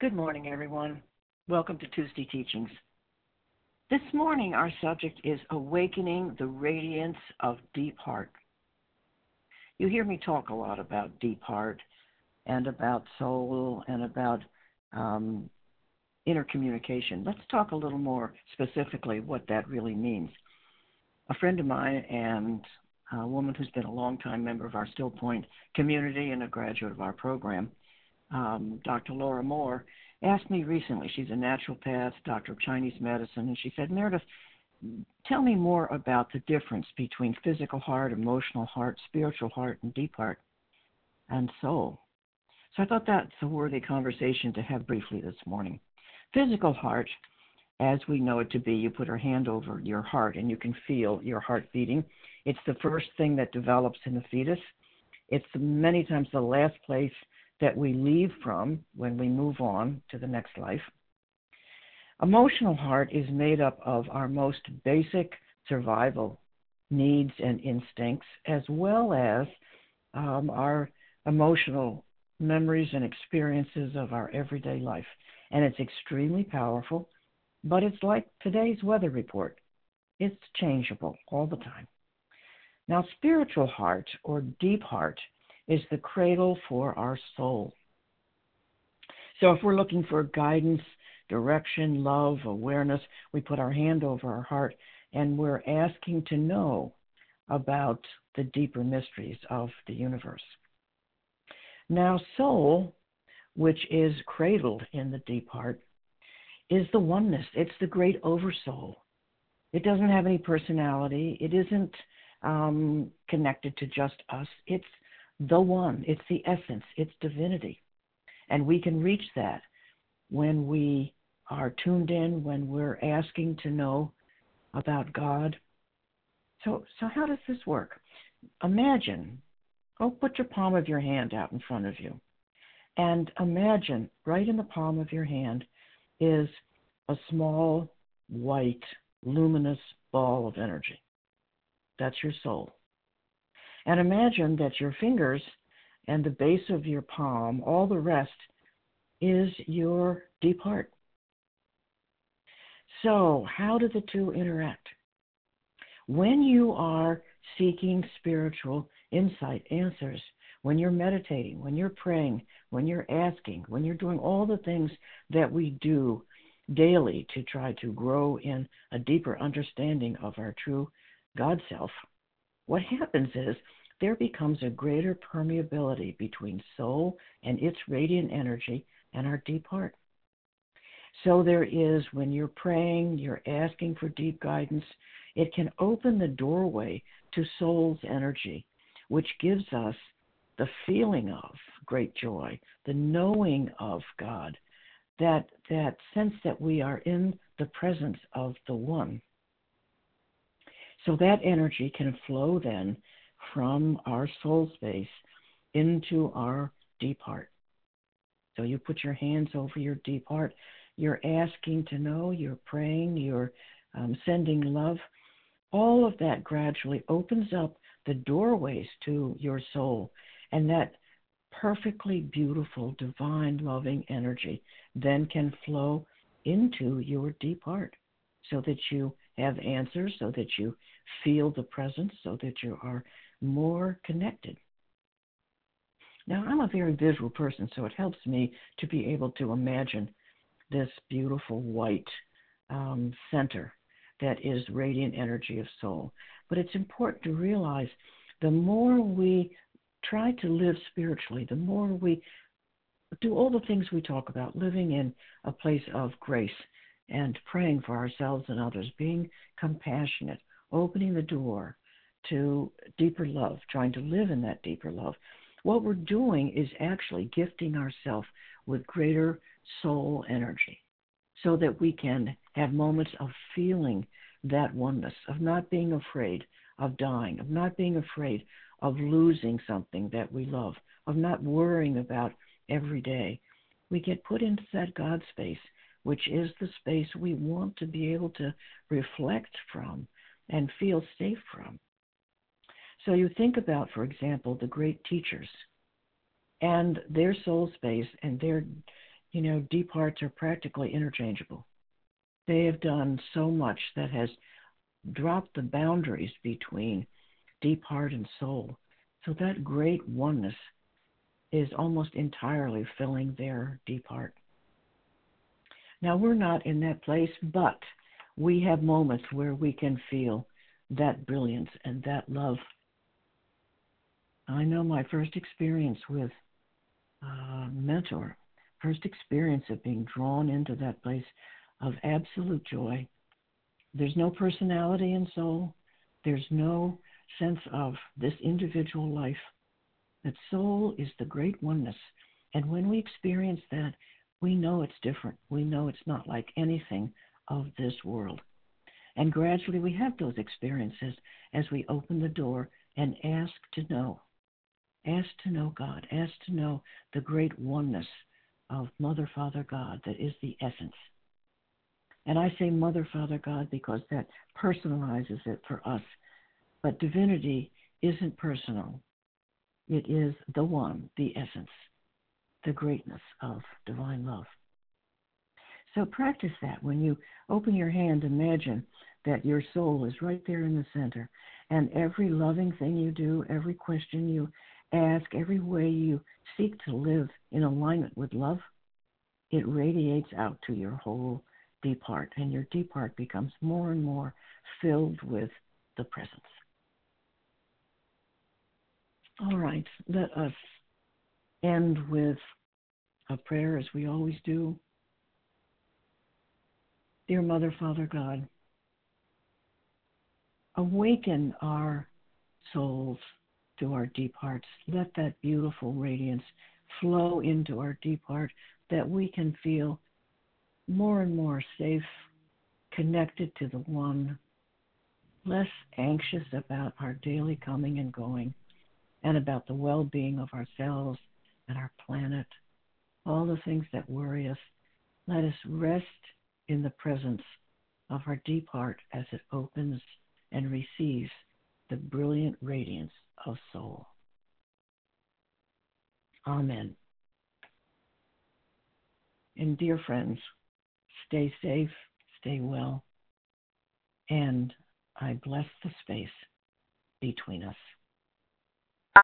Good morning, everyone. Welcome to Tuesday Teachings. This morning, our subject is Awakening the Radiance of Deep Heart. You hear me talk a lot about deep heart and about soul and about um, inner communication. Let's talk a little more specifically what that really means. A friend of mine and a woman who's been a long-time member of our Still Point community and a graduate of our program um, Dr. Laura Moore, asked me recently. She's a naturopath, doctor of Chinese medicine, and she said, Meredith, tell me more about the difference between physical heart, emotional heart, spiritual heart, and deep heart and soul. So I thought that's a worthy conversation to have briefly this morning. Physical heart, as we know it to be, you put your hand over your heart and you can feel your heart beating. It's the first thing that develops in the fetus. It's many times the last place that we leave from when we move on to the next life. Emotional heart is made up of our most basic survival needs and instincts, as well as um, our emotional memories and experiences of our everyday life. And it's extremely powerful, but it's like today's weather report it's changeable all the time. Now, spiritual heart or deep heart is the cradle for our soul. So if we're looking for guidance, direction, love, awareness, we put our hand over our heart and we're asking to know about the deeper mysteries of the universe. Now, soul, which is cradled in the deep heart, is the oneness. It's the great oversoul. It doesn't have any personality. It isn't um, connected to just us. It's the one, it's the essence, it's divinity. And we can reach that when we are tuned in, when we're asking to know about God. So, so how does this work? Imagine, oh, put your palm of your hand out in front of you. And imagine right in the palm of your hand is a small, white, luminous ball of energy. That's your soul. And imagine that your fingers and the base of your palm, all the rest, is your deep heart. So, how do the two interact? When you are seeking spiritual insight, answers, when you're meditating, when you're praying, when you're asking, when you're doing all the things that we do daily to try to grow in a deeper understanding of our true God self, what happens is there becomes a greater permeability between soul and its radiant energy and our deep heart. So there is, when you're praying, you're asking for deep guidance, it can open the doorway to soul's energy, which gives us the feeling of great joy, the knowing of God, that, that sense that we are in the presence of the One. So that energy can flow then from our soul space into our deep heart. So you put your hands over your deep heart. You're asking to know, you're praying, you're um, sending love. All of that gradually opens up the doorways to your soul. And that perfectly beautiful, divine, loving energy then can flow into your deep heart so that you have answers, so that you feel the presence, so that you are more connected. Now, I'm a very visual person, so it helps me to be able to imagine this beautiful white um, center that is radiant energy of soul. But it's important to realize the more we try to live spiritually, the more we do all the things we talk about, living in a place of grace and praying for ourselves and others, being compassionate, opening the door, to deeper love, trying to live in that deeper love, what we're doing is actually gifting ourselves with greater soul energy so that we can have moments of feeling that oneness, of not being afraid of dying, of not being afraid of losing something that we love, of not worrying about every day. We get put into that God space, which is the space we want to be able to reflect from and feel safe from. So you think about, for example, the great teachers and their soul space and their You know, deep hearts are practically interchangeable. They have done so much that has dropped the boundaries between deep heart and soul. So that great oneness is almost entirely filling their deep heart. Now, we're not in that place, but we have moments where we can feel that brilliance and that love. I know my first experience with a mentor, first experience of being drawn into that place of absolute joy. There's no personality in soul. There's no sense of this individual life. That soul is the great oneness. And when we experience that, we know it's different. We know it's not like anything of this world. And gradually we have those experiences as we open the door and ask to know. Ask to know God. Ask to know the great oneness of Mother, Father, God that is the essence. And I say Mother, Father, God because that personalizes it for us. But divinity isn't personal, it is the one, the essence, the greatness of divine love. So practice that. When you open your hand, imagine that your soul is right there in the center. And every loving thing you do, every question you ask, every way you seek to live in alignment with love, it radiates out to your whole deep heart. And your deep heart becomes more and more filled with the presence. All right, let us end with a prayer as we always do. Dear Mother, Father God, awaken our souls to our deep hearts. Let that beautiful radiance flow into our deep heart that we can feel more and more safe, connected to the one, less anxious about our daily coming and going, and about the well being of ourselves and our planet, all the things that worry us. Let us rest in the presence of our deep heart as it opens and receives the brilliant radiance of soul. Amen. And dear friends, stay safe, stay well, and I bless the space between us.